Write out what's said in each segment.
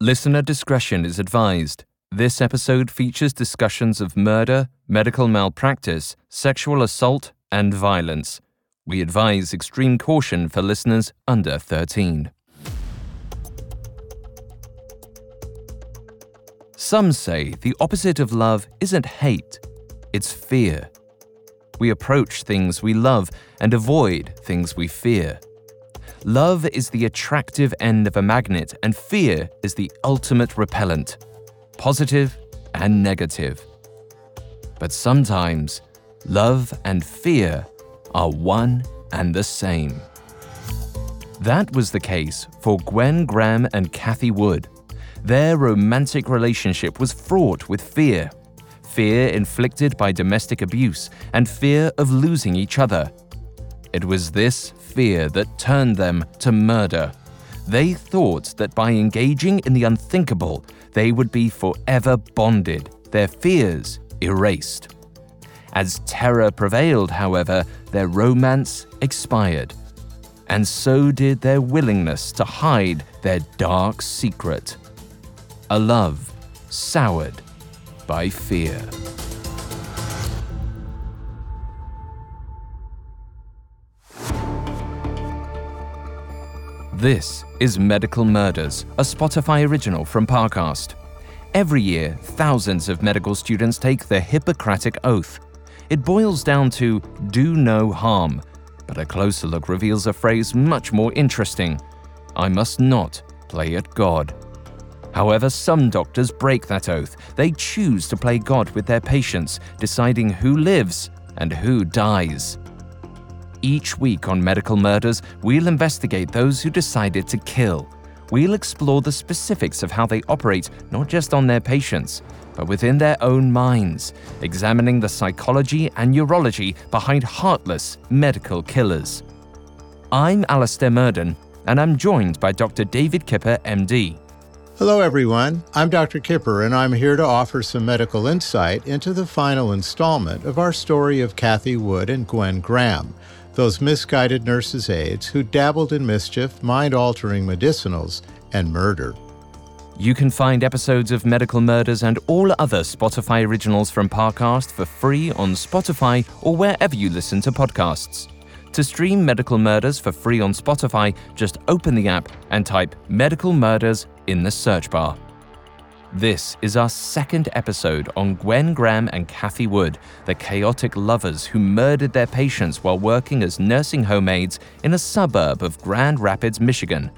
Listener discretion is advised. This episode features discussions of murder, medical malpractice, sexual assault, and violence. We advise extreme caution for listeners under 13. Some say the opposite of love isn't hate, it's fear. We approach things we love and avoid things we fear. Love is the attractive end of a magnet, and fear is the ultimate repellent, positive and negative. But sometimes, love and fear are one and the same. That was the case for Gwen Graham and Cathy Wood. Their romantic relationship was fraught with fear fear inflicted by domestic abuse and fear of losing each other. It was this fear that turned them to murder. They thought that by engaging in the unthinkable, they would be forever bonded, their fears erased. As terror prevailed, however, their romance expired. And so did their willingness to hide their dark secret. A love soured by fear. This is Medical Murders, a Spotify original from Parcast. Every year, thousands of medical students take the Hippocratic Oath. It boils down to do no harm, but a closer look reveals a phrase much more interesting I must not play at God. However, some doctors break that oath. They choose to play God with their patients, deciding who lives and who dies. Each week on Medical Murders, we'll investigate those who decided to kill. We'll explore the specifics of how they operate not just on their patients, but within their own minds, examining the psychology and neurology behind heartless medical killers. I'm Alastair Murden, and I'm joined by Dr. David Kipper, MD. Hello, everyone. I'm Dr. Kipper, and I'm here to offer some medical insight into the final installment of our story of Cathy Wood and Gwen Graham, those misguided nurses' aides who dabbled in mischief, mind altering medicinals, and murder. You can find episodes of Medical Murders and all other Spotify originals from Parcast for free on Spotify or wherever you listen to podcasts. To stream Medical Murders for free on Spotify, just open the app and type Medical Murders in the search bar. This is our second episode on Gwen Graham and Cathy Wood, the chaotic lovers who murdered their patients while working as nursing home aides in a suburb of Grand Rapids, Michigan.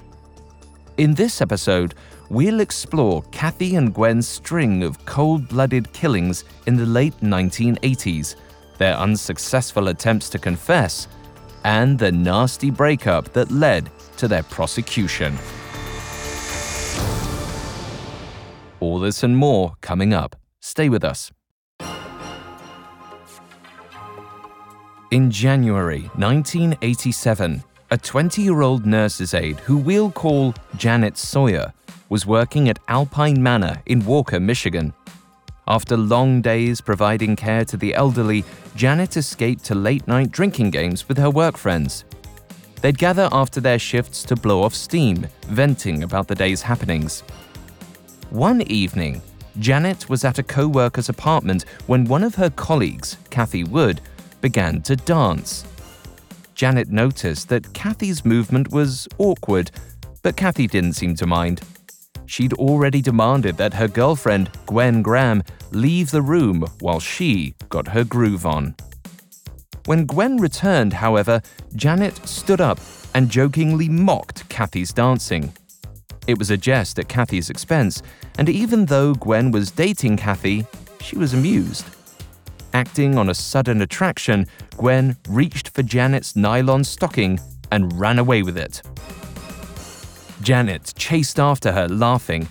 In this episode, we'll explore Cathy and Gwen's string of cold blooded killings in the late 1980s, their unsuccessful attempts to confess, and the nasty breakup that led to their prosecution. All this and more coming up. Stay with us. In January 1987, a 20 year old nurse's aide who we'll call Janet Sawyer was working at Alpine Manor in Walker, Michigan. After long days providing care to the elderly, Janet escaped to late night drinking games with her work friends. They'd gather after their shifts to blow off steam, venting about the day's happenings. One evening, Janet was at a co worker's apartment when one of her colleagues, Cathy Wood, began to dance. Janet noticed that Cathy's movement was awkward, but Cathy didn't seem to mind. She'd already demanded that her girlfriend, Gwen Graham, leave the room while she got her groove on. When Gwen returned, however, Janet stood up and jokingly mocked Cathy's dancing. It was a jest at Cathy's expense, and even though Gwen was dating Cathy, she was amused. Acting on a sudden attraction, Gwen reached for Janet's nylon stocking and ran away with it. Janet chased after her, laughing.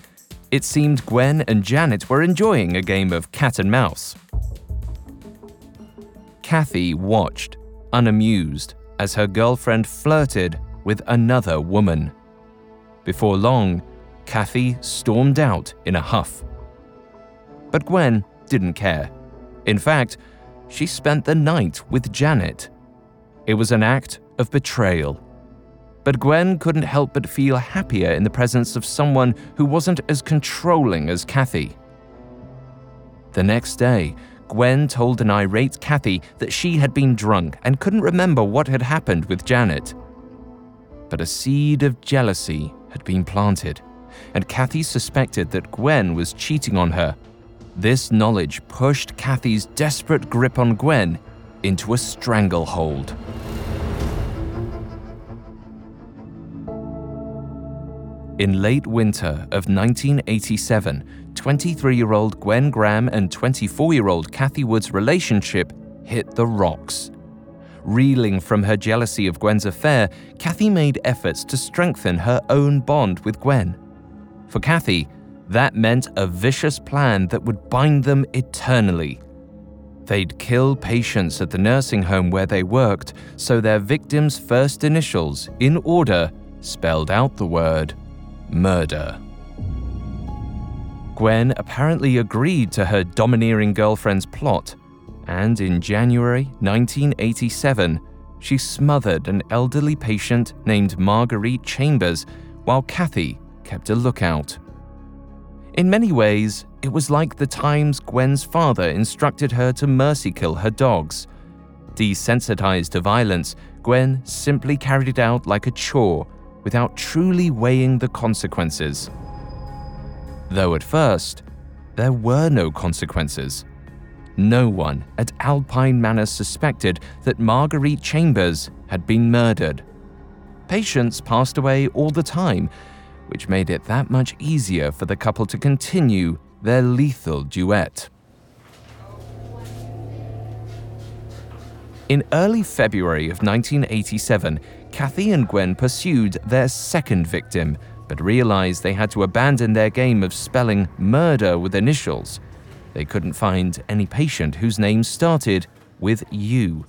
It seemed Gwen and Janet were enjoying a game of cat and mouse. Cathy watched, unamused, as her girlfriend flirted with another woman. Before long, Cathy stormed out in a huff. But Gwen didn't care. In fact, she spent the night with Janet. It was an act of betrayal. But Gwen couldn't help but feel happier in the presence of someone who wasn't as controlling as Cathy. The next day, Gwen told an irate Cathy that she had been drunk and couldn't remember what had happened with Janet. But a seed of jealousy had been planted, and Cathy suspected that Gwen was cheating on her. This knowledge pushed Cathy's desperate grip on Gwen into a stranglehold. In late winter of 1987, 23 year old Gwen Graham and 24 year old Cathy Wood's relationship hit the rocks. Reeling from her jealousy of Gwen's affair, Cathy made efforts to strengthen her own bond with Gwen. For Cathy, that meant a vicious plan that would bind them eternally. They'd kill patients at the nursing home where they worked so their victims' first initials, in order, spelled out the word murder. Gwen apparently agreed to her domineering girlfriend's plot, and in January 1987, she smothered an elderly patient named Marguerite Chambers while Cathy kept a lookout. In many ways, it was like the times Gwen's father instructed her to mercy kill her dogs. Desensitized to violence, Gwen simply carried it out like a chore without truly weighing the consequences. Though at first, there were no consequences. No one at Alpine Manor suspected that Marguerite Chambers had been murdered. Patients passed away all the time, which made it that much easier for the couple to continue their lethal duet. In early February of 1987, Cathy and Gwen pursued their second victim, but realized they had to abandon their game of spelling murder with initials. They couldn't find any patient whose name started with U.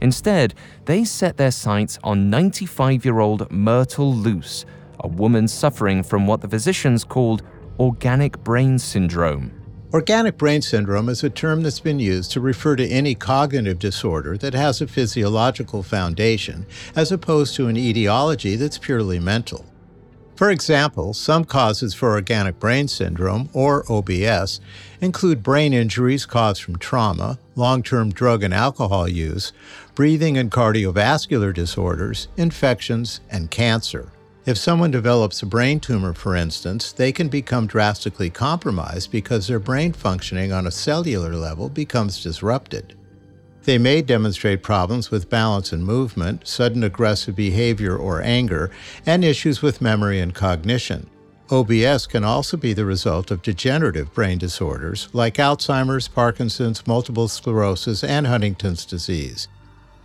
Instead, they set their sights on 95 year old Myrtle Luce, a woman suffering from what the physicians called organic brain syndrome. Organic brain syndrome is a term that's been used to refer to any cognitive disorder that has a physiological foundation, as opposed to an etiology that's purely mental. For example, some causes for organic brain syndrome, or OBS, include brain injuries caused from trauma, long term drug and alcohol use, breathing and cardiovascular disorders, infections, and cancer. If someone develops a brain tumor, for instance, they can become drastically compromised because their brain functioning on a cellular level becomes disrupted. They may demonstrate problems with balance and movement, sudden aggressive behavior or anger, and issues with memory and cognition. OBS can also be the result of degenerative brain disorders like Alzheimer's, Parkinson's, multiple sclerosis, and Huntington's disease.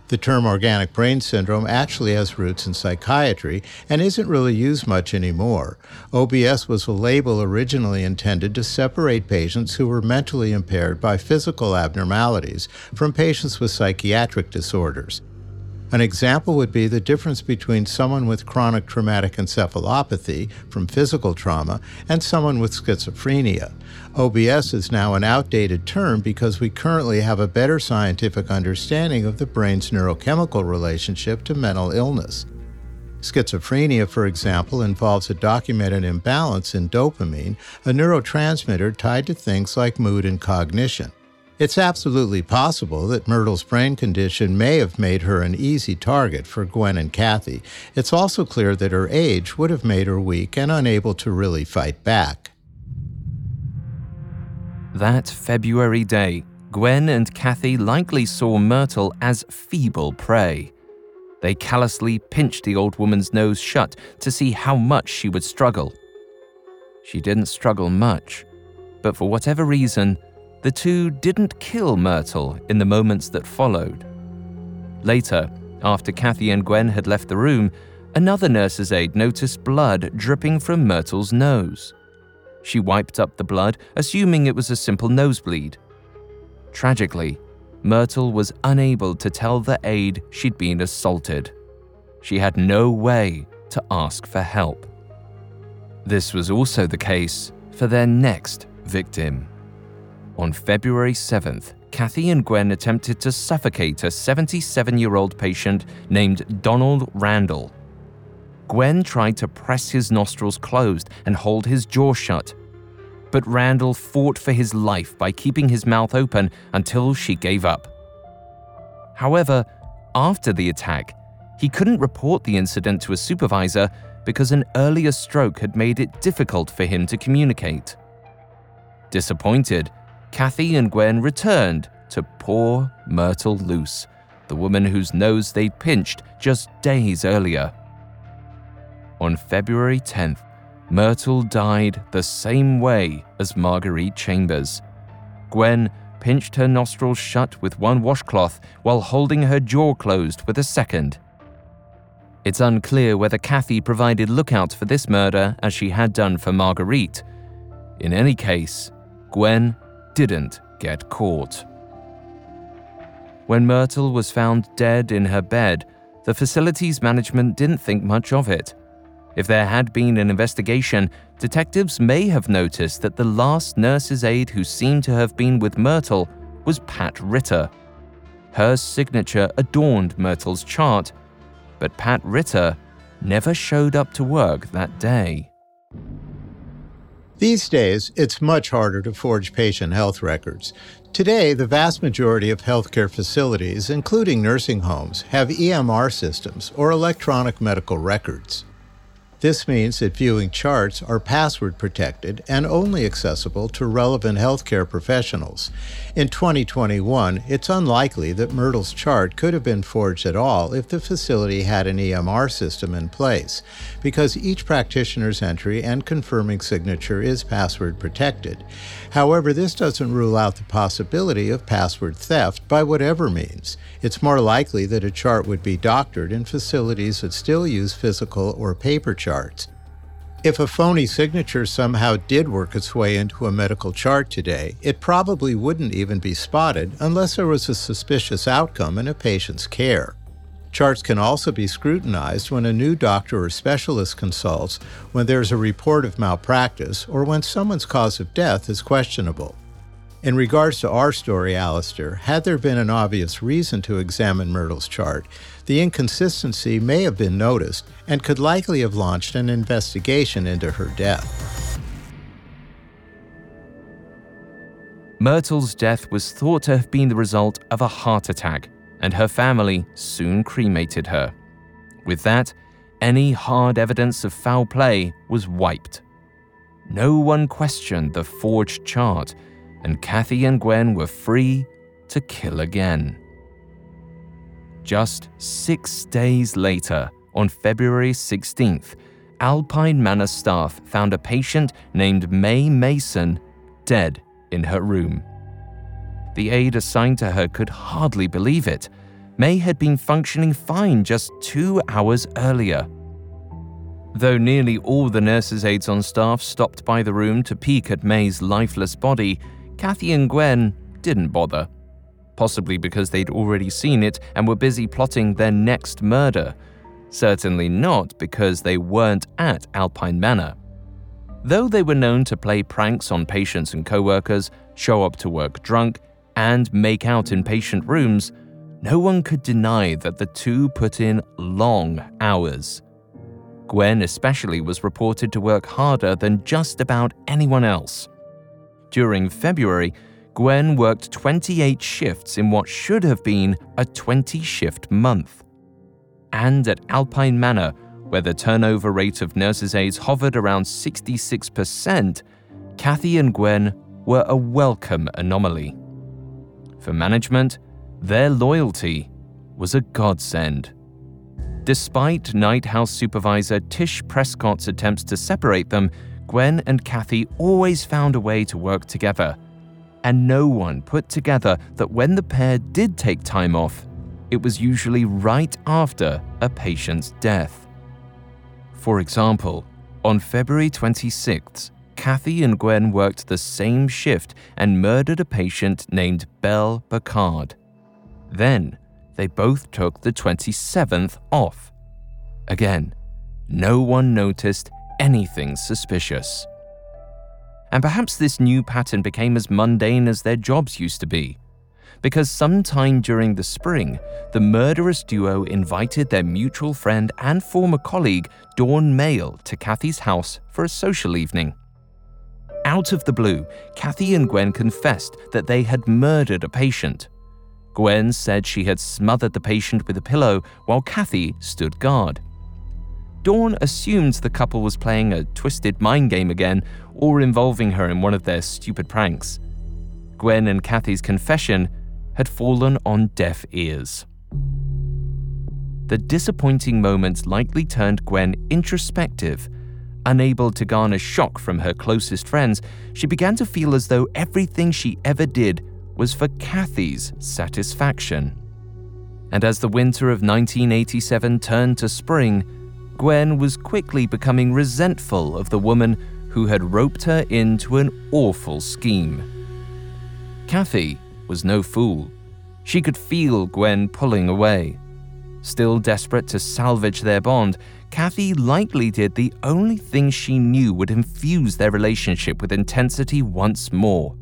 The term organic brain syndrome actually has roots in psychiatry and isn't really used much anymore. OBS was a label originally intended to separate patients who were mentally impaired by physical abnormalities from patients with psychiatric disorders. An example would be the difference between someone with chronic traumatic encephalopathy from physical trauma and someone with schizophrenia. OBS is now an outdated term because we currently have a better scientific understanding of the brain's neurochemical relationship to mental illness. Schizophrenia, for example, involves a documented imbalance in dopamine, a neurotransmitter tied to things like mood and cognition. It's absolutely possible that Myrtle's brain condition may have made her an easy target for Gwen and Cathy. It's also clear that her age would have made her weak and unable to really fight back. That February day, Gwen and Cathy likely saw Myrtle as feeble prey. They callously pinched the old woman's nose shut to see how much she would struggle. She didn't struggle much, but for whatever reason, the two didn't kill Myrtle in the moments that followed. Later, after Cathy and Gwen had left the room, another nurse's aide noticed blood dripping from Myrtle's nose. she wiped up the blood, assuming it was a simple nosebleed. Tragically, Myrtle was unable to tell the aide she'd been assaulted. She had no way to ask for help. This was also the case for their next victim. On February 7th, Cathy and Gwen attempted to suffocate a 77 year old patient named Donald Randall. Gwen tried to press his nostrils closed and hold his jaw shut. But Randall fought for his life by keeping his mouth open until she gave up. However, after the attack, he couldn't report the incident to a supervisor because an earlier stroke had made it difficult for him to communicate. Disappointed, Cathy and Gwen returned to poor Myrtle Luce, the woman whose nose they'd pinched just days earlier. On February 10th, Myrtle died the same way as Marguerite Chambers. Gwen pinched her nostrils shut with one washcloth while holding her jaw closed with a second. It's unclear whether Cathy provided lookouts for this murder as she had done for Marguerite. In any case, Gwen didn't get caught. When Myrtle was found dead in her bed, the facility's management didn't think much of it. If there had been an investigation, detectives may have noticed that the last nurse's aide who seemed to have been with Myrtle was Pat Ritter. Her signature adorned Myrtle's chart, but Pat Ritter never showed up to work that day. These days, it's much harder to forge patient health records. Today, the vast majority of healthcare facilities, including nursing homes, have EMR systems or electronic medical records. This means that viewing charts are password protected and only accessible to relevant healthcare professionals. In 2021, it's unlikely that Myrtle's chart could have been forged at all if the facility had an EMR system in place, because each practitioner's entry and confirming signature is password protected. However, this doesn't rule out the possibility of password theft by whatever means. It's more likely that a chart would be doctored in facilities that still use physical or paper charts. If a phony signature somehow did work its way into a medical chart today, it probably wouldn't even be spotted unless there was a suspicious outcome in a patient's care. Charts can also be scrutinized when a new doctor or specialist consults, when there's a report of malpractice, or when someone's cause of death is questionable. In regards to our story, Alastair, had there been an obvious reason to examine Myrtle's chart, the inconsistency may have been noticed and could likely have launched an investigation into her death. Myrtle's death was thought to have been the result of a heart attack, and her family soon cremated her. With that, any hard evidence of foul play was wiped. No one questioned the forged chart and Cathy and Gwen were free to kill again. Just six days later, on February 16th, Alpine Manor staff found a patient named May Mason dead in her room. The aide assigned to her could hardly believe it. May had been functioning fine just two hours earlier. Though nearly all the nurses' aides on staff stopped by the room to peek at May's lifeless body, Cathy and Gwen didn't bother. Possibly because they'd already seen it and were busy plotting their next murder. Certainly not because they weren't at Alpine Manor. Though they were known to play pranks on patients and co-workers, show up to work drunk, and make out in patient rooms, no one could deny that the two put in long hours. Gwen, especially, was reported to work harder than just about anyone else. During February, Gwen worked 28 shifts in what should have been a 20 shift month. And at Alpine Manor, where the turnover rate of nurses' aides hovered around 66%, Cathy and Gwen were a welcome anomaly. For management, their loyalty was a godsend. Despite Night House supervisor Tish Prescott's attempts to separate them, Gwen and Cathy always found a way to work together. And no one put together that when the pair did take time off, it was usually right after a patient's death. For example, on February 26th, Cathy and Gwen worked the same shift and murdered a patient named Belle Bacard. Then, they both took the 27th off. Again, no one noticed anything suspicious. And perhaps this new pattern became as mundane as their jobs used to be. Because sometime during the spring, the murderous duo invited their mutual friend and former colleague, Dawn Mail, to Cathy's house for a social evening. Out of the blue, Cathy and Gwen confessed that they had murdered a patient. Gwen said she had smothered the patient with a pillow while Cathy stood guard. Dawn assumed the couple was playing a twisted mind game again or involving her in one of their stupid pranks. Gwen and Cathy's confession had fallen on deaf ears. The disappointing moments likely turned Gwen introspective. Unable to garner shock from her closest friends, she began to feel as though everything she ever did was for Cathy's satisfaction. And as the winter of 1987 turned to spring, Gwen was quickly becoming resentful of the woman who had roped her into an awful scheme. Cathy was no fool. She could feel Gwen pulling away. Still desperate to salvage their bond, Cathy likely did the only thing she knew would infuse their relationship with intensity once more.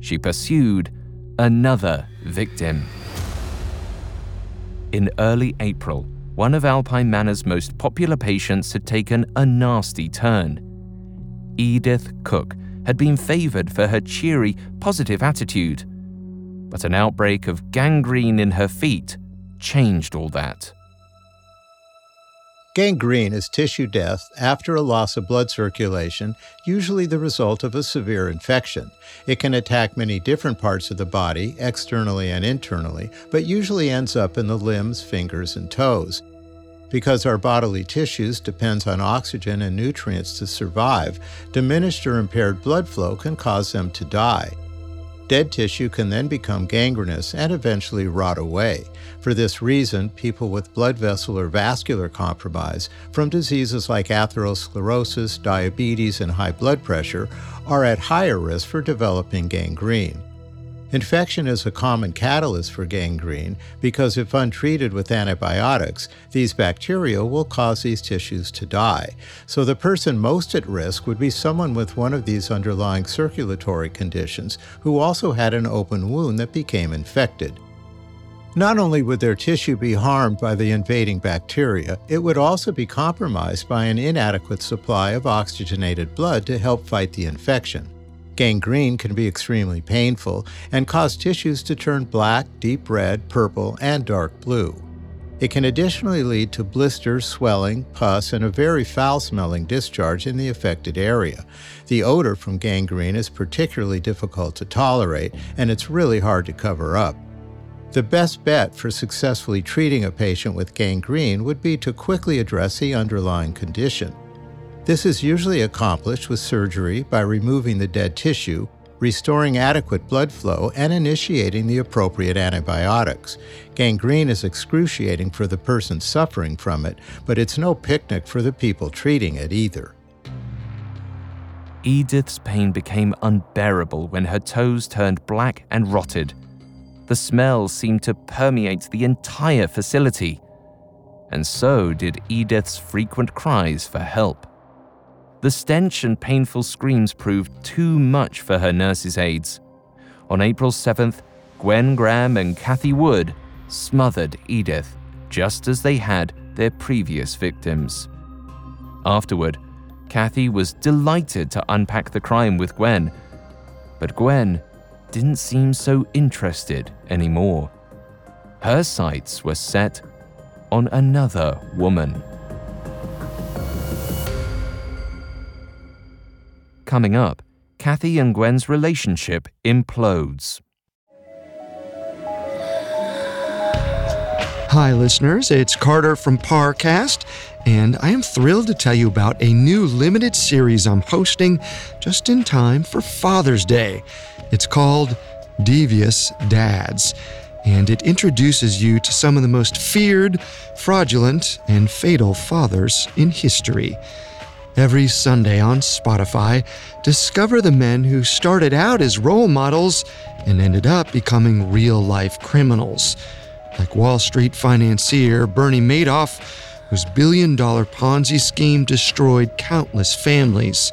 She pursued another victim. In early April, one of Alpine Manor's most popular patients had taken a nasty turn. Edith Cook had been favored for her cheery, positive attitude. But an outbreak of gangrene in her feet changed all that. Gangrene is tissue death after a loss of blood circulation, usually the result of a severe infection. It can attack many different parts of the body, externally and internally, but usually ends up in the limbs, fingers, and toes. Because our bodily tissues depends on oxygen and nutrients to survive, diminished or impaired blood flow can cause them to die. Dead tissue can then become gangrenous and eventually rot away. For this reason, people with blood vessel or vascular compromise from diseases like atherosclerosis, diabetes, and high blood pressure are at higher risk for developing gangrene. Infection is a common catalyst for gangrene because if untreated with antibiotics, these bacteria will cause these tissues to die. So the person most at risk would be someone with one of these underlying circulatory conditions who also had an open wound that became infected. Not only would their tissue be harmed by the invading bacteria, it would also be compromised by an inadequate supply of oxygenated blood to help fight the infection. Gangrene can be extremely painful and cause tissues to turn black, deep red, purple, and dark blue. It can additionally lead to blisters, swelling, pus, and a very foul smelling discharge in the affected area. The odor from gangrene is particularly difficult to tolerate, and it's really hard to cover up. The best bet for successfully treating a patient with gangrene would be to quickly address the underlying condition. This is usually accomplished with surgery by removing the dead tissue, restoring adequate blood flow, and initiating the appropriate antibiotics. Gangrene is excruciating for the person suffering from it, but it's no picnic for the people treating it either. Edith's pain became unbearable when her toes turned black and rotted. The smell seemed to permeate the entire facility. And so did Edith's frequent cries for help. The stench and painful screams proved too much for her nurse's aides. On April 7th, Gwen Graham and Cathy Wood smothered Edith, just as they had their previous victims. Afterward, Cathy was delighted to unpack the crime with Gwen, but Gwen didn't seem so interested anymore. Her sights were set on another woman. Coming up, Cathy and Gwen's relationship implodes. Hi, listeners. It's Carter from Parcast, and I am thrilled to tell you about a new limited series I'm hosting just in time for Father's Day. It's called Devious Dads, and it introduces you to some of the most feared, fraudulent, and fatal fathers in history. Every Sunday on Spotify, discover the men who started out as role models and ended up becoming real life criminals, like Wall Street financier Bernie Madoff, whose billion dollar Ponzi scheme destroyed countless families,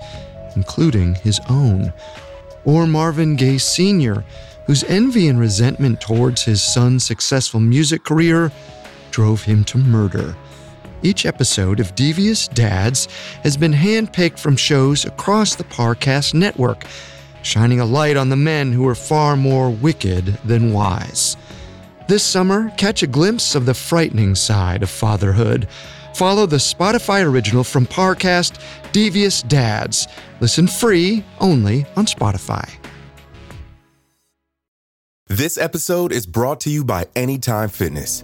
including his own, or Marvin Gaye Sr., whose envy and resentment towards his son's successful music career drove him to murder. Each episode of Devious Dads has been handpicked from shows across the Parcast network, shining a light on the men who are far more wicked than wise. This summer, catch a glimpse of the frightening side of fatherhood. Follow the Spotify original from Parcast, Devious Dads. Listen free only on Spotify. This episode is brought to you by Anytime Fitness.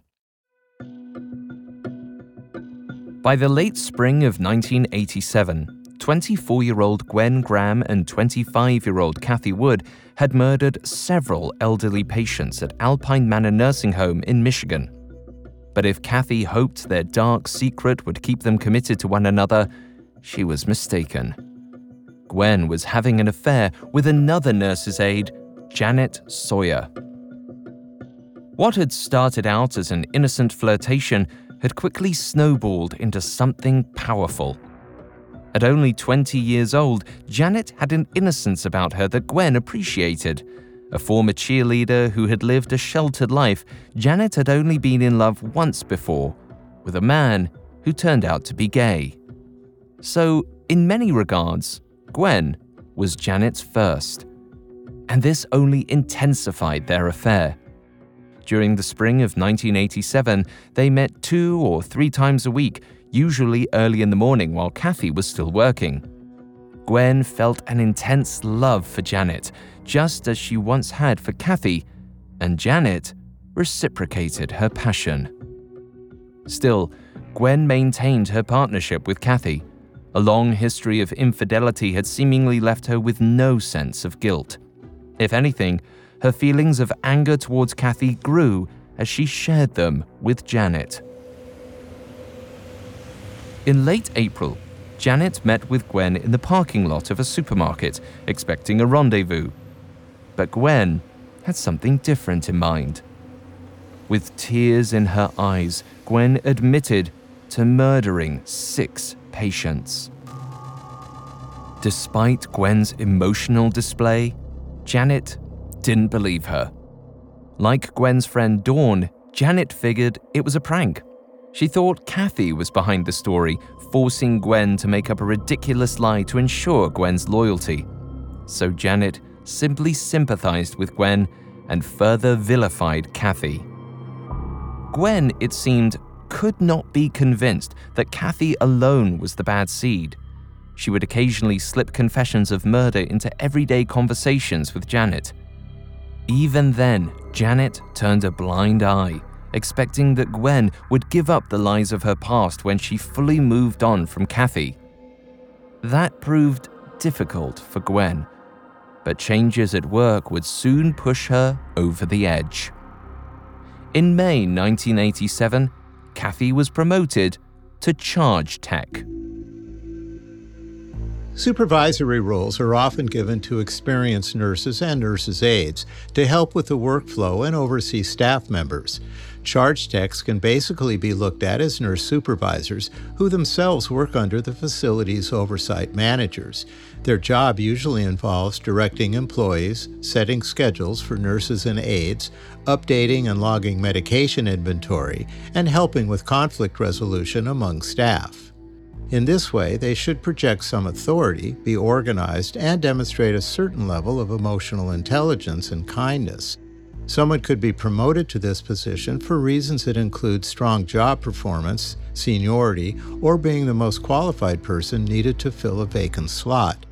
By the late spring of 1987, 24 year old Gwen Graham and 25 year old Cathy Wood had murdered several elderly patients at Alpine Manor Nursing Home in Michigan. But if Cathy hoped their dark secret would keep them committed to one another, she was mistaken. Gwen was having an affair with another nurse's aide, Janet Sawyer. What had started out as an innocent flirtation had quickly snowballed into something powerful. At only 20 years old, Janet had an innocence about her that Gwen appreciated. A former cheerleader who had lived a sheltered life, Janet had only been in love once before, with a man who turned out to be gay. So, in many regards, Gwen was Janet's first. And this only intensified their affair. During the spring of 1987, they met two or three times a week, usually early in the morning while Cathy was still working. Gwen felt an intense love for Janet, just as she once had for Cathy, and Janet reciprocated her passion. Still, Gwen maintained her partnership with Cathy. A long history of infidelity had seemingly left her with no sense of guilt. If anything, her feelings of anger towards Cathy grew as she shared them with Janet. In late April, Janet met with Gwen in the parking lot of a supermarket, expecting a rendezvous. But Gwen had something different in mind. With tears in her eyes, Gwen admitted to murdering six patients. Despite Gwen's emotional display, Janet didn't believe her. Like Gwen's friend Dawn, Janet figured it was a prank. She thought Cathy was behind the story, forcing Gwen to make up a ridiculous lie to ensure Gwen's loyalty. So Janet simply sympathized with Gwen and further vilified Cathy. Gwen, it seemed, could not be convinced that Cathy alone was the bad seed. She would occasionally slip confessions of murder into everyday conversations with Janet. Even then, Janet turned a blind eye, expecting that Gwen would give up the lies of her past when she fully moved on from Cathy. That proved difficult for Gwen, but changes at work would soon push her over the edge. In May 1987, Cathy was promoted to charge tech. Supervisory roles are often given to experienced nurses and nurses' aides to help with the workflow and oversee staff members. Charge techs can basically be looked at as nurse supervisors who themselves work under the facility's oversight managers. Their job usually involves directing employees, setting schedules for nurses and aides, updating and logging medication inventory, and helping with conflict resolution among staff. In this way, they should project some authority, be organized, and demonstrate a certain level of emotional intelligence and kindness. Someone could be promoted to this position for reasons that include strong job performance, seniority, or being the most qualified person needed to fill a vacant slot.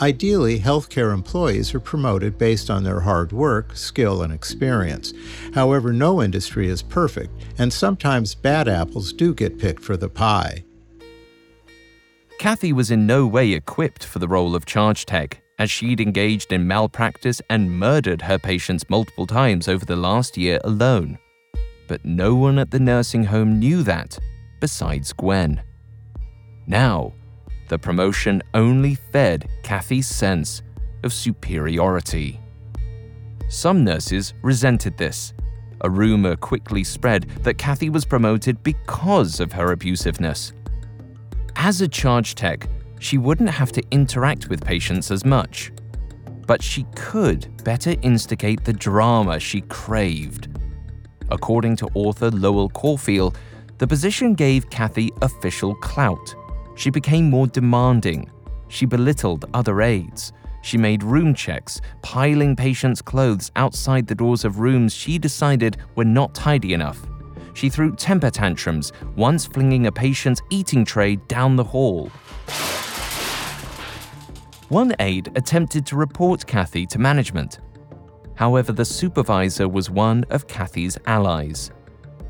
Ideally, healthcare employees are promoted based on their hard work, skill, and experience. However, no industry is perfect, and sometimes bad apples do get picked for the pie. Cathy was in no way equipped for the role of charge tech, as she'd engaged in malpractice and murdered her patients multiple times over the last year alone. But no one at the nursing home knew that, besides Gwen. Now, the promotion only fed Cathy's sense of superiority. Some nurses resented this. A rumor quickly spread that Cathy was promoted because of her abusiveness. As a charge tech, she wouldn't have to interact with patients as much. But she could better instigate the drama she craved. According to author Lowell Cauffiel, the position gave Cathy official clout. She became more demanding. She belittled other aides. She made room checks, piling patients' clothes outside the doors of rooms she decided were not tidy enough. She threw temper tantrums, once flinging a patient's eating tray down the hall. One aide attempted to report Cathy to management. However, the supervisor was one of Cathy's allies.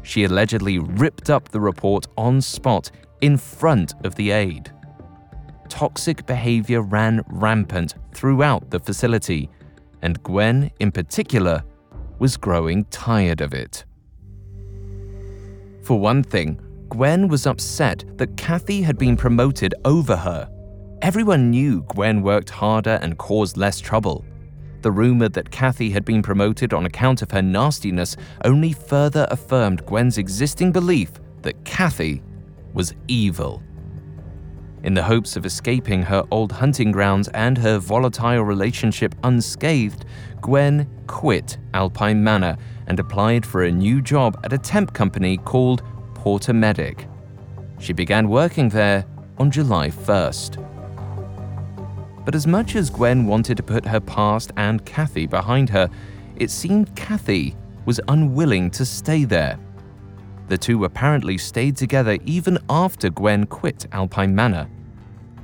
She allegedly ripped up the report on spot in front of the aide. Toxic behavior ran rampant throughout the facility, and Gwen, in particular, was growing tired of it. For one thing, Gwen was upset that Cathy had been promoted over her. Everyone knew Gwen worked harder and caused less trouble. The rumor that Cathy had been promoted on account of her nastiness only further affirmed Gwen's existing belief that Cathy was evil. In the hopes of escaping her old hunting grounds and her volatile relationship unscathed, Gwen quit Alpine Manor and applied for a new job at a temp company called Porter Medic. She began working there on July 1st. But as much as Gwen wanted to put her past and Cathy behind her, it seemed Cathy was unwilling to stay there. The two apparently stayed together even after Gwen quit Alpine Manor.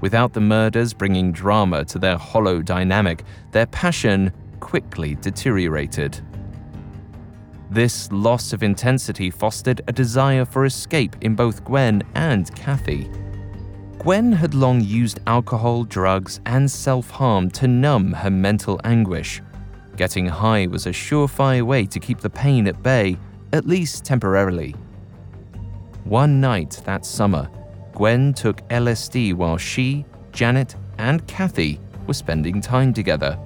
Without the murders bringing drama to their hollow dynamic, their passion quickly deteriorated. This loss of intensity fostered a desire for escape in both Gwen and Cathy. Gwen had long used alcohol, drugs, and self harm to numb her mental anguish. Getting high was a surefire way to keep the pain at bay, at least temporarily. One night that summer, Gwen took LSD while she, Janet, and Cathy were spending time together.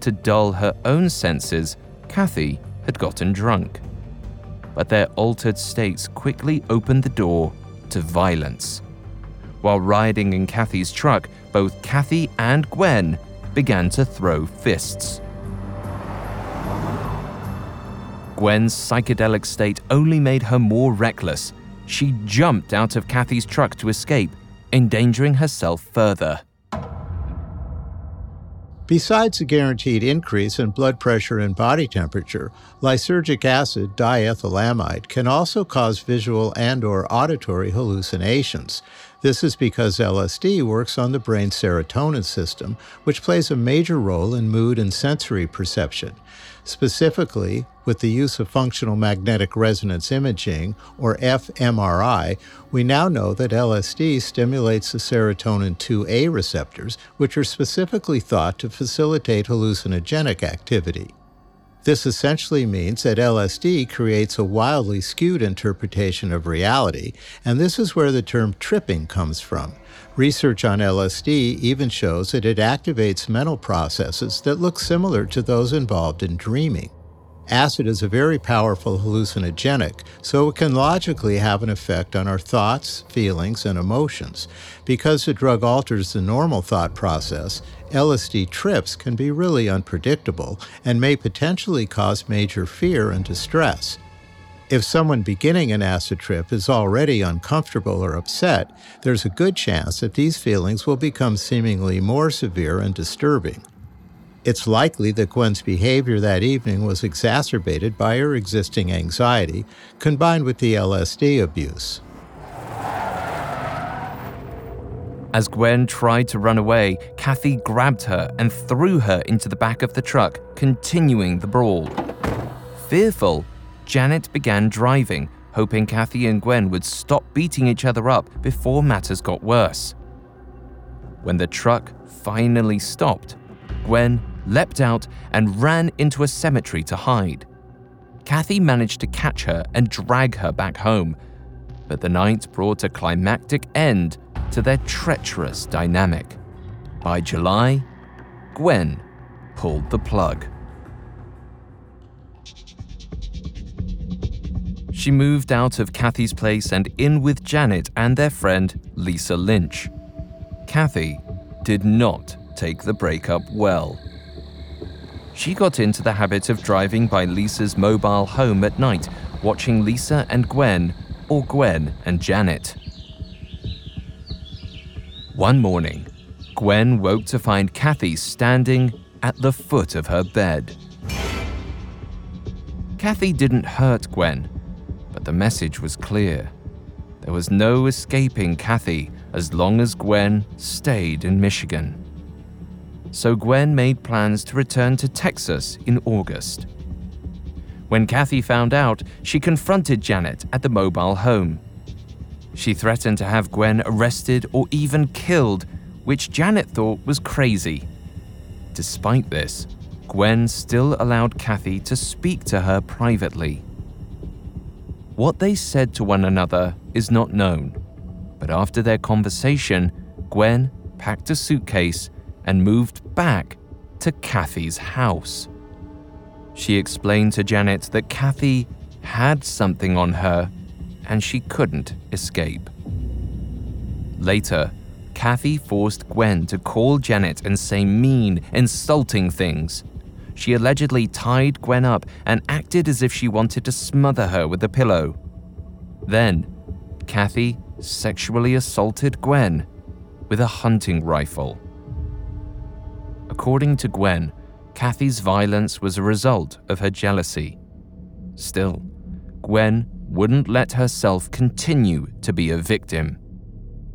To dull her own senses, Cathy had gotten drunk. But their altered states quickly opened the door to violence. While riding in Cathy's truck, both Cathy and Gwen began to throw fists. Gwen's psychedelic state only made her more reckless. She jumped out of Cathy's truck to escape, endangering herself further. Besides a guaranteed increase in blood pressure and body temperature, lysergic acid diethylamide can also cause visual and or auditory hallucinations. This is because LSD works on the brain's serotonin system, which plays a major role in mood and sensory perception. Specifically, with the use of functional magnetic resonance imaging, or fMRI, we now know that LSD stimulates the serotonin 2A receptors, which are specifically thought to facilitate hallucinogenic activity. This essentially means that LSD creates a wildly skewed interpretation of reality, and this is where the term tripping comes from. Research on LSD even shows that it activates mental processes that look similar to those involved in dreaming. Acid is a very powerful hallucinogenic, so it can logically have an effect on our thoughts, feelings, and emotions. Because the drug alters the normal thought process, LSD trips can be really unpredictable and may potentially cause major fear and distress. If someone beginning an acid trip is already uncomfortable or upset, there's a good chance that these feelings will become seemingly more severe and disturbing. It's likely that Gwen's behavior that evening was exacerbated by her existing anxiety, combined with the LSD abuse. As Gwen tried to run away, Cathy grabbed her and threw her into the back of the truck, continuing the brawl. Fearful, Janet began driving, hoping Cathy and Gwen would stop beating each other up before matters got worse. When the truck finally stopped, Gwen leapt out and ran into a cemetery to hide. Cathy managed to catch her and drag her back home, but the night brought a climactic end to their treacherous dynamic. By July, Gwen pulled the plug. She moved out of Cathy's place and in with Janet and their friend Lisa Lynch. Cathy did not take the breakup well. She got into the habit of driving by Lisa's mobile home at night, watching Lisa and Gwen, or Gwen and Janet. One morning, Gwen woke to find Cathy standing at the foot of her bed. Cathy didn't hurt Gwen, but the message was clear. There was no escaping Cathy as long as Gwen stayed in Michigan. So Gwen made plans to return to Texas in August. When Cathy found out, she confronted Janet at the mobile home. She threatened to have Gwen arrested or even killed, which Janet thought was crazy. Despite this, Gwen still allowed Cathy to speak to her privately. What they said to one another is not known, but after their conversation, Gwen packed a suitcase and moved back to Cathy's house. She explained to Janet that Cathy had something on her and she couldn't escape. Later, Cathy forced Gwen to call Janet and say mean, insulting things. She allegedly tied Gwen up and acted as if she wanted to smother her with a pillow. Then, Cathy sexually assaulted Gwen with a hunting rifle. According to Gwen, Cathy's violence was a result of her jealousy. Still, Gwen wouldn't let herself continue to be a victim.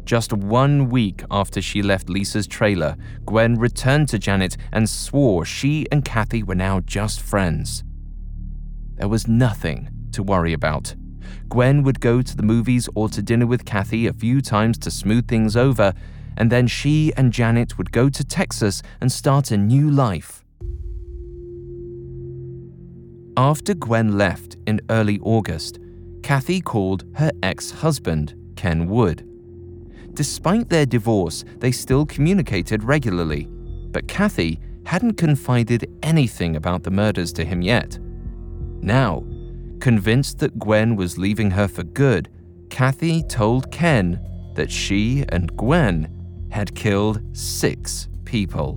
Just one week after she left Lisa's trailer, Gwen returned to Janet and swore she and Cathy were now just friends. There was nothing to worry about. Gwen would go to the movies or to dinner with Cathy a few times to smooth things over, and then she and Janet would go to Texas and start a new life. After Gwen left in early August, Cathy called her ex husband, Ken Wood. Despite their divorce, they still communicated regularly, but Cathy hadn't confided anything about the murders to him yet. Now, convinced that Gwen was leaving her for good, Cathy told Ken that she and Gwen had killed six people.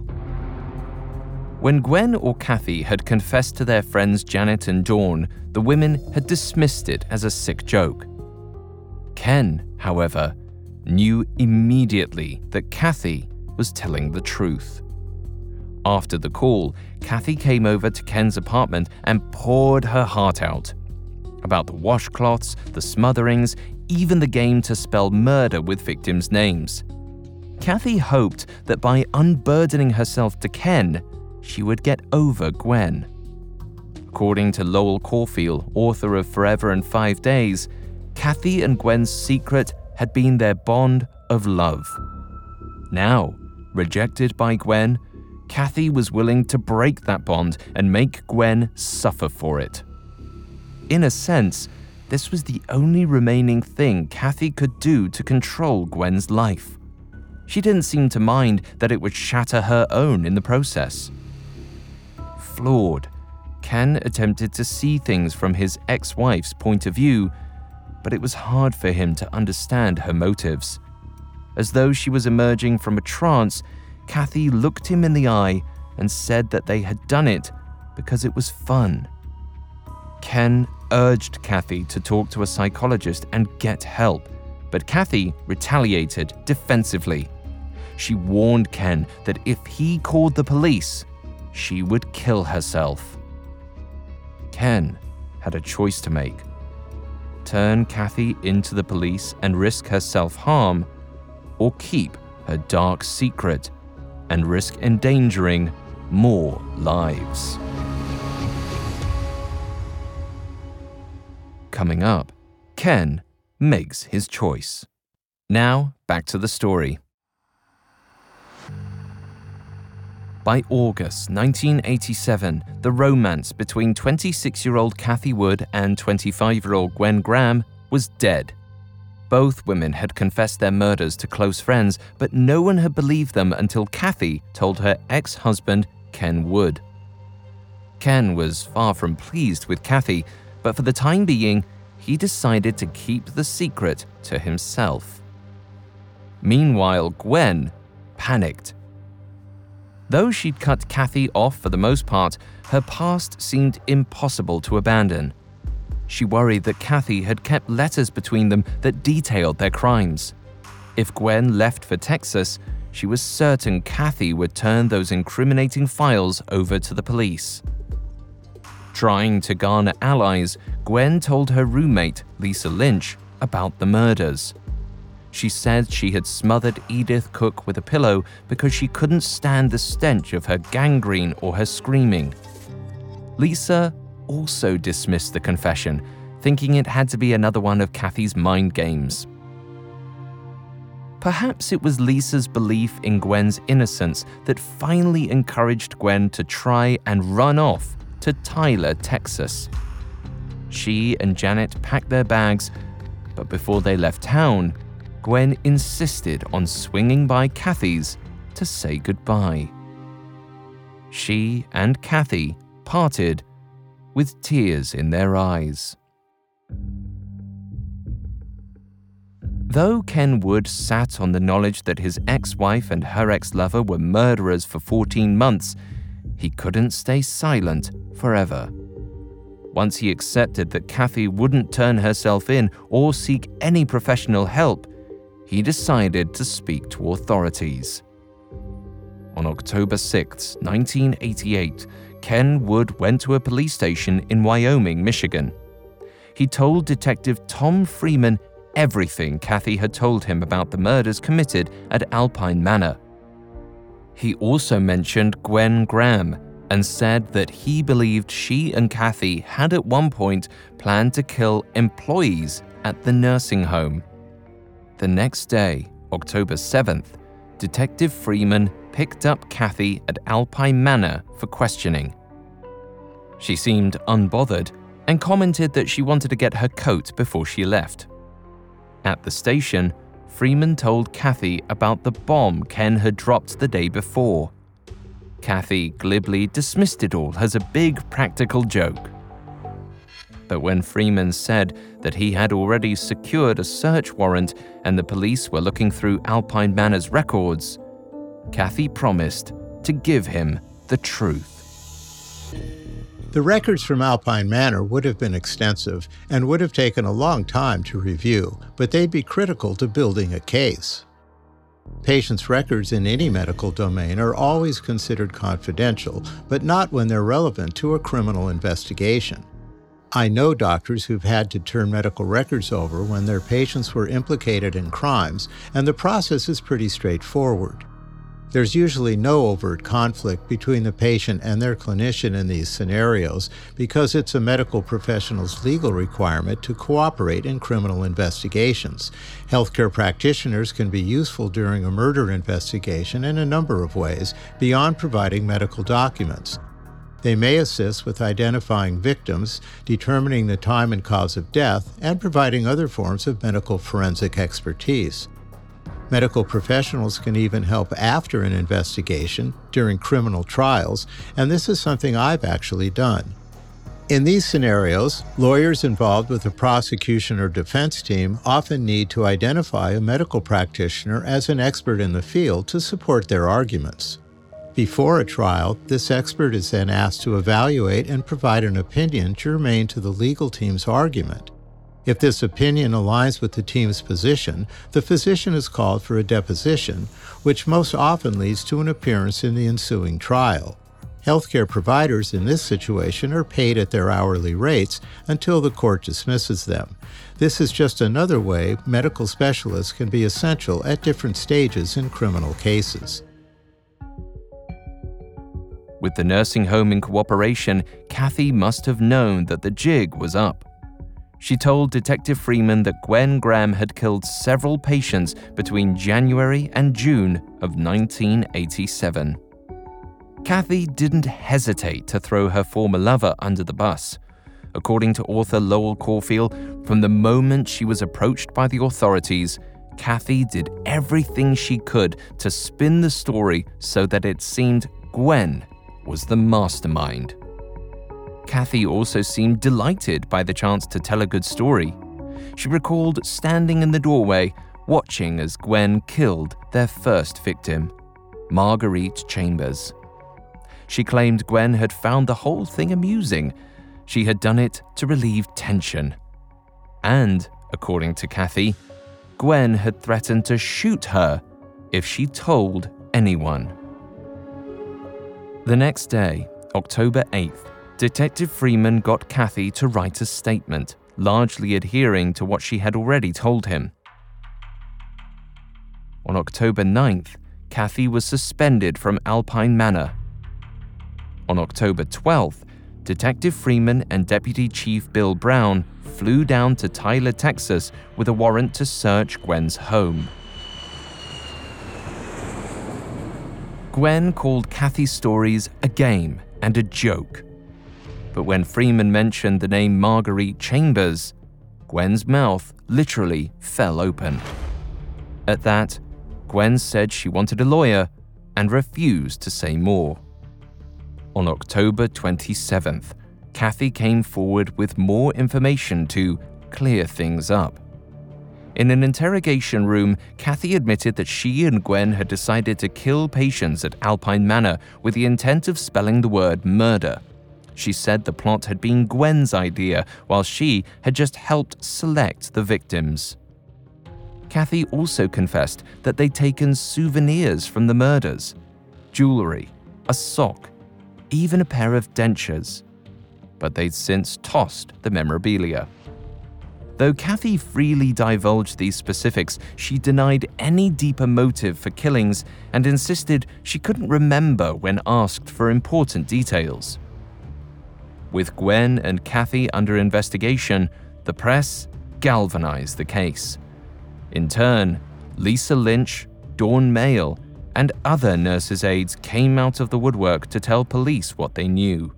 When Gwen or Cathy had confessed to their friends Janet and Dawn, the women had dismissed it as a sick joke. Ken, however, knew immediately that Cathy was telling the truth. After the call, Cathy came over to Ken's apartment and poured her heart out about the washcloths, the smotherings, even the game to spell murder with victims' names. Cathy hoped that by unburdening herself to Ken, she would get over Gwen. According to Lowell Cauffiel, author of Forever and Five Days, Cathy and Gwen's secret had been their bond of love. Now, rejected by Gwen, Cathy was willing to break that bond and make Gwen suffer for it. In a sense, this was the only remaining thing Cathy could do to control Gwen's life. She didn't seem to mind that it would shatter her own in the process flawed. Ken attempted to see things from his ex wife's point of view, but it was hard for him to understand her motives. As though she was emerging from a trance, Cathy looked him in the eye and said that they had done it because it was fun. Ken urged Cathy to talk to a psychologist and get help, but Cathy retaliated defensively. She warned Ken that if he called the police, she would kill herself. Ken had a choice to make turn Cathy into the police and risk her self harm, or keep her dark secret and risk endangering more lives. Coming up, Ken makes his choice. Now, back to the story. By August 1987, the romance between 26 year old Cathy Wood and 25 year old Gwen Graham was dead. Both women had confessed their murders to close friends, but no one had believed them until Cathy told her ex husband, Ken Wood. Ken was far from pleased with Cathy, but for the time being, he decided to keep the secret to himself. Meanwhile, Gwen panicked Though she'd cut Cathy off for the most part, her past seemed impossible to abandon. She worried that Cathy had kept letters between them that detailed their crimes. If Gwen left for Texas, she was certain Cathy would turn those incriminating files over to the police. Trying to garner allies, Gwen told her roommate, Lisa Lynch, about the murders. She said she had smothered Edith Cook with a pillow because she couldn't stand the stench of her gangrene or her screaming. Lisa also dismissed the confession, thinking it had to be another one of Cathy's mind games. Perhaps it was Lisa's belief in Gwen's innocence that finally encouraged Gwen to try and run off to Tyler, Texas. She and Janet packed their bags, but before they left town, Gwen insisted on swinging by Cathy's to say goodbye. She and Cathy parted with tears in their eyes. Though Ken Wood sat on the knowledge that his ex wife and her ex lover were murderers for 14 months, he couldn't stay silent forever. Once he accepted that Cathy wouldn't turn herself in or seek any professional help, he decided to speak to authorities. On October 6, 1988, Ken Wood went to a police station in Wyoming, Michigan. He told Detective Tom Freeman everything Cathy had told him about the murders committed at Alpine Manor. He also mentioned Gwen Graham and said that he believed she and Cathy had at one point planned to kill employees at the nursing home. The next day, October 7th, Detective Freeman picked up Cathy at Alpine Manor for questioning. She seemed unbothered and commented that she wanted to get her coat before she left. At the station, Freeman told Cathy about the bomb Ken had dropped the day before. Cathy glibly dismissed it all as a big practical joke. But when Freeman said that he had already secured a search warrant and the police were looking through Alpine Manor's records, Cathy promised to give him the truth. The records from Alpine Manor would have been extensive and would have taken a long time to review, but they'd be critical to building a case. Patients' records in any medical domain are always considered confidential, but not when they're relevant to a criminal investigation. I know doctors who've had to turn medical records over when their patients were implicated in crimes, and the process is pretty straightforward. There's usually no overt conflict between the patient and their clinician in these scenarios because it's a medical professional's legal requirement to cooperate in criminal investigations. Healthcare practitioners can be useful during a murder investigation in a number of ways beyond providing medical documents. They may assist with identifying victims, determining the time and cause of death, and providing other forms of medical forensic expertise. Medical professionals can even help after an investigation, during criminal trials, and this is something I've actually done. In these scenarios, lawyers involved with the prosecution or defense team often need to identify a medical practitioner as an expert in the field to support their arguments. Before a trial, this expert is then asked to evaluate and provide an opinion germane to the legal team's argument. If this opinion aligns with the team's position, the physician is called for a deposition, which most often leads to an appearance in the ensuing trial. Healthcare providers in this situation are paid at their hourly rates until the court dismisses them. This is just another way medical specialists can be essential at different stages in criminal cases. With the nursing home in cooperation, Cathy must have known that the jig was up. She told Detective Freeman that Gwen Graham had killed several patients between January and June of 1987. Cathy didn't hesitate to throw her former lover under the bus. According to author Lowell Cauffiel, from the moment she was approached by the authorities, Cathy did everything she could to spin the story so that it seemed Gwen was the mastermind. Cathy also seemed delighted by the chance to tell a good story. She recalled standing in the doorway, watching as Gwen killed their first victim, Marguerite Chambers. She claimed Gwen had found the whole thing amusing. She had done it to relieve tension. And, according to Cathy, Gwen had threatened to shoot her if she told anyone. The next day, October 8th, Detective Freeman got Cathy to write a statement, largely adhering to what she had already told him. On October 9th, Cathy was suspended from Alpine Manor on October 12th, Detective Freeman and Deputy Chief Bill Brown flew down to Tyler, Texas with a warrant to search Gwen's home. Gwen called Cathy's stories a game and a joke. But when Freeman mentioned the name Marguerite Chambers, Gwen's mouth literally fell open. At that, Gwen said she wanted a lawyer and refused to say more. On October 27th, Cathy came forward with more information to clear things up. In an interrogation room, Cathy admitted that she and Gwen had decided to kill patients at Alpine Manor with the intent of spelling the word murder. She said the plot had been Gwen's idea, while she had just helped select the victims. Cathy also confessed that they'd taken souvenirs from the murders jewelry, a sock, even a pair of dentures. But they'd since tossed the memorabilia. Though Cathy freely divulged these specifics, she denied any deeper motive for killings and insisted she couldn't remember when asked for important details. With Gwen and Cathy under investigation, the press galvanized the case. In turn, Lisa Lynch, Dawn Mail, and other nurses' aides came out of the woodwork to tell police what they knew.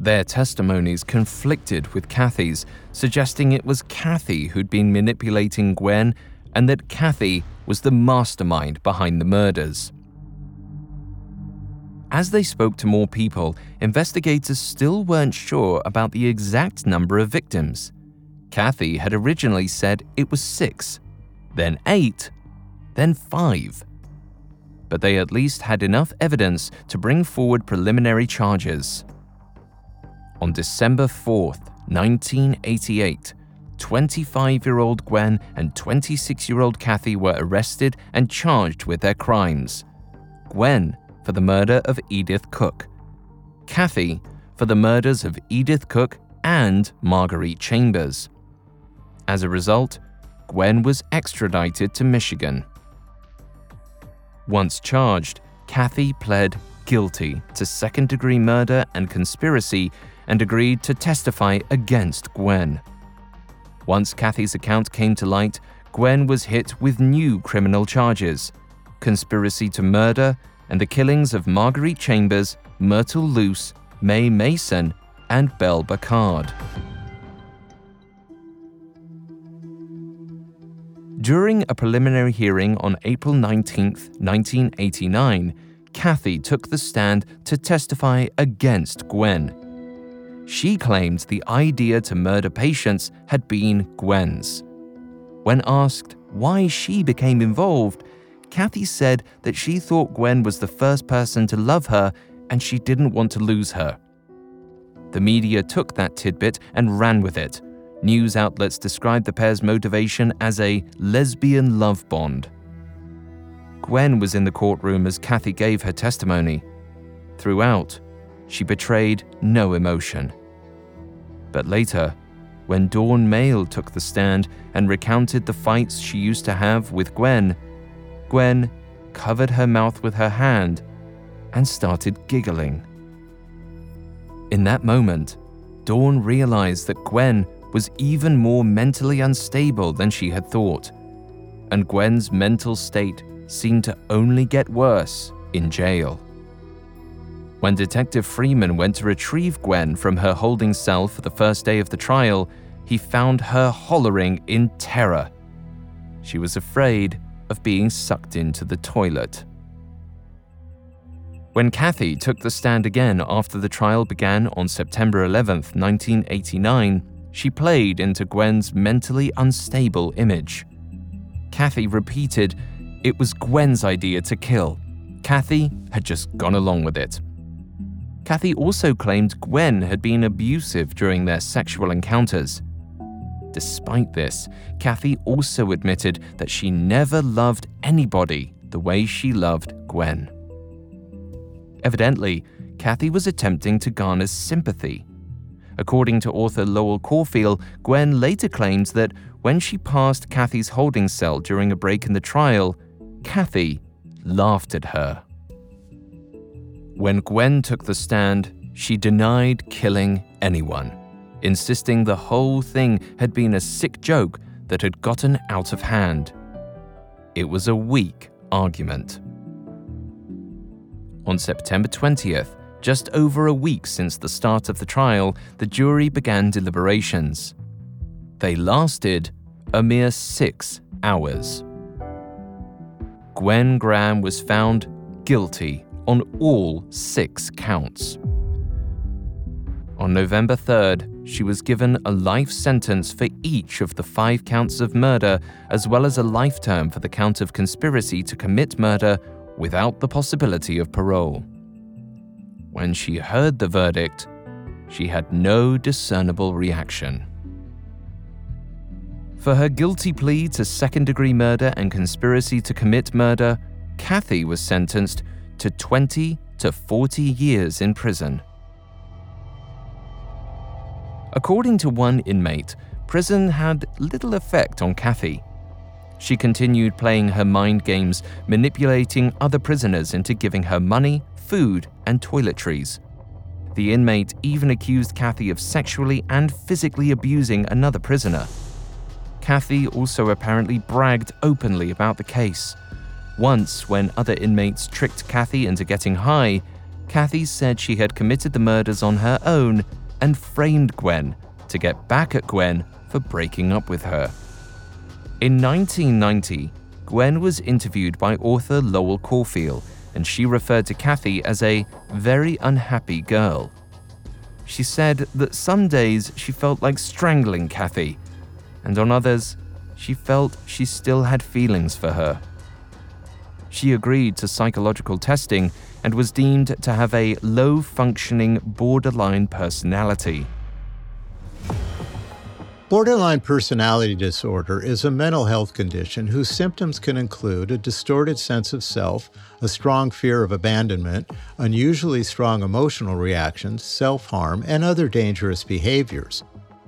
Their testimonies conflicted with Cathy's, suggesting it was Cathy who'd been manipulating Gwen and that Cathy was the mastermind behind the murders. As they spoke to more people, investigators still weren't sure about the exact number of victims. Cathy had originally said it was six, then eight, then five but they at least had enough evidence to bring forward preliminary charges. On December 4th, 1988, 25 year old Gwen and 26 year old Cathy were arrested and charged with their crimes. Gwen for the murder of Edith Cook, Cathy for the murders of Edith Cook and Marguerite Chambers. As a result, Gwen was extradited to Michigan. Once charged, Cathy pled guilty to second degree murder and conspiracy and agreed to testify against Gwen. Once Cathy's account came to light, Gwen was hit with new criminal charges conspiracy to murder and the killings of Marguerite Chambers, Myrtle Luce, Mae Mason, and Belle Burkhard. During a preliminary hearing on April 19, 1989, Cathy took the stand to testify against Gwen. She claimed the idea to murder patients had been Gwen's. When asked why she became involved, Cathy said that she thought Gwen was the first person to love her and she didn't want to lose her. The media took that tidbit and ran with it News outlets described the pair's motivation as a lesbian love bond. Gwen was in the courtroom as Cathy gave her testimony. Throughout, she betrayed no emotion. But later, when Dawn Mail took the stand and recounted the fights she used to have with Gwen, Gwen covered her mouth with her hand and started giggling. In that moment, Dawn realized that Gwen was even more mentally unstable than she had thought, and Gwen's mental state seemed to only get worse in jail. When Detective Freeman went to retrieve Gwen from her holding cell for the first day of the trial, he found her hollering in terror. She was afraid of being sucked into the toilet. When Cathy took the stand again after the trial began on September 11, 1989, she played into Gwen's mentally unstable image. Cathy repeated it was Gwen's idea to kill. Cathy had just gone along with it. Cathy also claimed Gwen had been abusive during their sexual encounters. Despite this, Cathy also admitted that she never loved anybody the way she loved Gwen. Evidently, Cathy was attempting to garner sympathy. According to author Lowell Cauffiel, Gwen later claimed that when she passed Cathy's holding cell during a break in the trial, Cathy laughed at her. When Gwen took the stand, she denied killing anyone, insisting the whole thing had been a sick joke that had gotten out of hand. It was a weak argument. On September 20th, just over a week since the start of the trial, the jury began deliberations. They lasted a mere six hours. Gwen Graham was found guilty on all six counts. On November 3rd, she was given a life sentence for each of the five counts of murder, as well as a life term for the count of conspiracy to commit murder without the possibility of parole. When she heard the verdict, she had no discernible reaction. For her guilty plea to second degree murder and conspiracy to commit murder, Cathy was sentenced to 20 to 40 years in prison. According to one inmate, prison had little effect on Cathy. She continued playing her mind games, manipulating other prisoners into giving her money, food, and toiletries. The inmate even accused Cathy of sexually and physically abusing another prisoner. Cathy also apparently bragged openly about the case. Once, when other inmates tricked Cathy into getting high, Cathy said she had committed the murders on her own and framed Gwen to get back at Gwen for breaking up with her. In 1990, Gwen was interviewed by author Lowell Cauffiel, and she referred to Cathy as a very unhappy girl. She said that some days she felt like strangling Cathy, and on others, she felt she still had feelings for her. She agreed to psychological testing and was deemed to have a low functioning borderline personality. Borderline personality disorder is a mental health condition whose symptoms can include a distorted sense of self, a strong fear of abandonment, unusually strong emotional reactions, self harm, and other dangerous behaviors.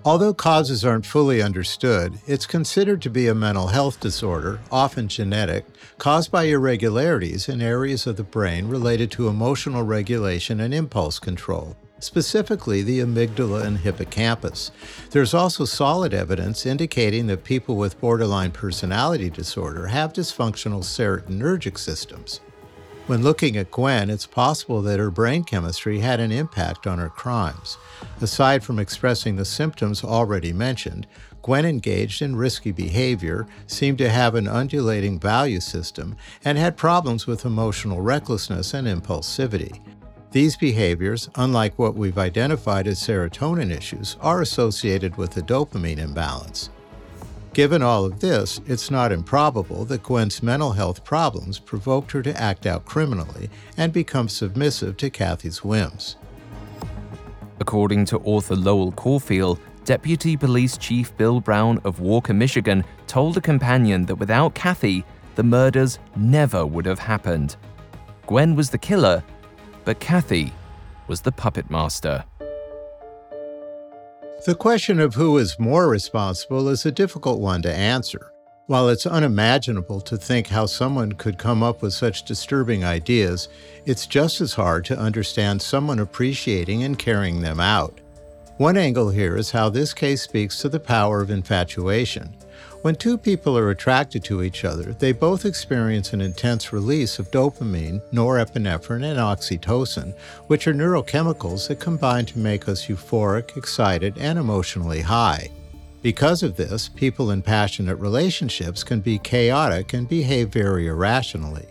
Although causes aren't fully understood, it's considered to be a mental health disorder, often genetic, caused by irregularities in areas of the brain related to emotional regulation and impulse control specifically the amygdala and hippocampus. There's also solid evidence indicating that people with borderline personality disorder have dysfunctional serotonergic systems. When looking at Gwen, it's possible that her brain chemistry had an impact on her crimes. Aside from expressing the symptoms already mentioned, Gwen engaged in risky behavior, seemed to have an undulating value system, and had problems with emotional recklessness and impulsivity. These behaviors, unlike what we've identified as serotonin issues, are associated with a dopamine imbalance. Given all of this, it's not improbable that Gwen's mental health problems provoked her to act out criminally and become submissive to Cathy's whims. According to author Lowell Cauffiel, Deputy Police Chief Bill Brown of Walker, Michigan, told a companion that without Cathy, the murders never would have happened. Gwen was the killer, but Cathy was the puppet master. The question of who is more responsible is a difficult one to answer. While it's unimaginable to think how someone could come up with such disturbing ideas, it's just as hard to understand someone appreciating and carrying them out. One angle here is how this case speaks to the power of infatuation. When two people are attracted to each other, they both experience an intense release of dopamine, norepinephrine, and oxytocin, which are neurochemicals that combine to make us euphoric, excited, and emotionally high. Because of this, people in passionate relationships can be chaotic and behave very irrationally.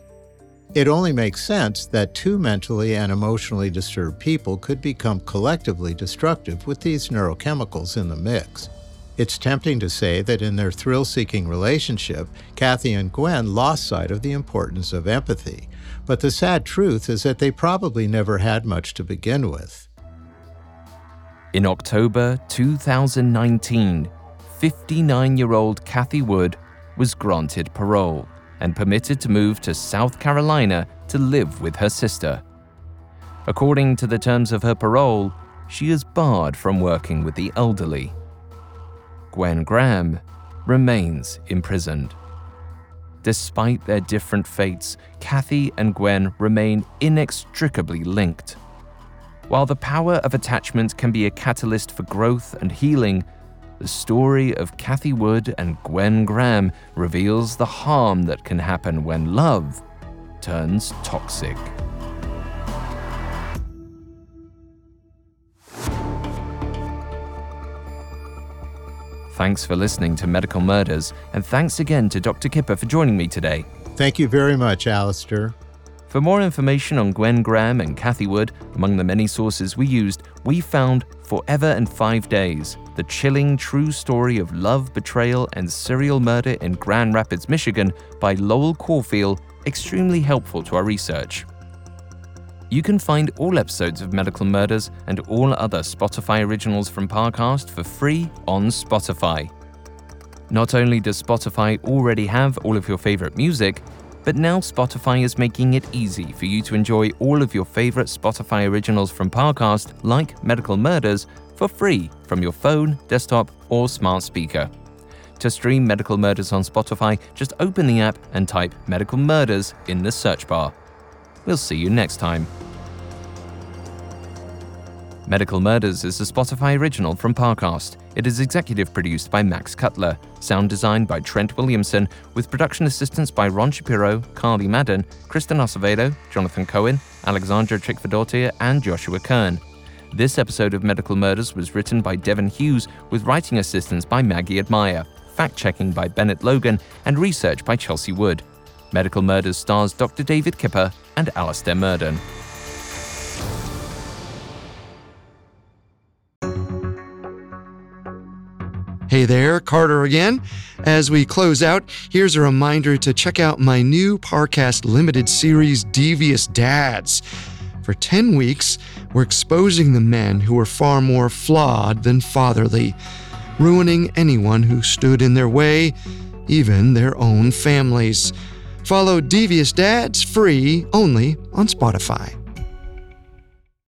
It only makes sense that two mentally and emotionally disturbed people could become collectively destructive with these neurochemicals in the mix. It's tempting to say that in their thrill seeking relationship, Cathy and Gwen lost sight of the importance of empathy. But the sad truth is that they probably never had much to begin with. In October 2019, 59 year old Cathy Wood was granted parole and permitted to move to South Carolina to live with her sister. According to the terms of her parole, she is barred from working with the elderly. Gwen Graham, remains imprisoned. Despite their different fates, Cathy and Gwen remain inextricably linked. While the power of attachment can be a catalyst for growth and healing, the story of Cathy Wood and Gwen Graham reveals the harm that can happen when love turns toxic. Thanks for listening to Medical Murders, and thanks again to Dr. Kipper for joining me today. Thank you very much, Alastair. For more information on Gwen Graham and Cathy Wood, among the many sources we used, we found Forever and Five Days, the chilling true story of love, betrayal, and serial murder in Grand Rapids, Michigan by Lowell Cauffiel, extremely helpful to our research. You can find all episodes of Medical Murders and all other Spotify originals from Parcast for free on Spotify. Not only does Spotify already have all of your favorite music, but now Spotify is making it easy for you to enjoy all of your favorite Spotify originals from Parcast, like Medical Murders, for free from your phone, desktop, or smart speaker. To stream Medical Murders on Spotify, just open the app and type Medical Murders in the search bar. We'll see you next time. Medical Murders is a Spotify original from Parcast. It is executive produced by Max Cutler, sound designed by Trent Williamson, with production assistance by Ron Shapiro, Carly Madden, Kristen Acevedo, Jonathan Cohen, Alexandra Trickfordaughter, and Joshua Kern. This episode of Medical Murders was written by Devin Hughes, with writing assistance by Maggie Admire, fact checking by Bennett Logan, and research by Chelsea Wood. Medical Murders stars Dr. David Kipper and Alastair Murden. Hey there, Carter again. As we close out, here's a reminder to check out my new Parcast limited series, Devious Dads. For 10 weeks, we're exposing the men who were far more flawed than fatherly, ruining anyone who stood in their way, even their own families. Follow Devious Dads free only on Spotify.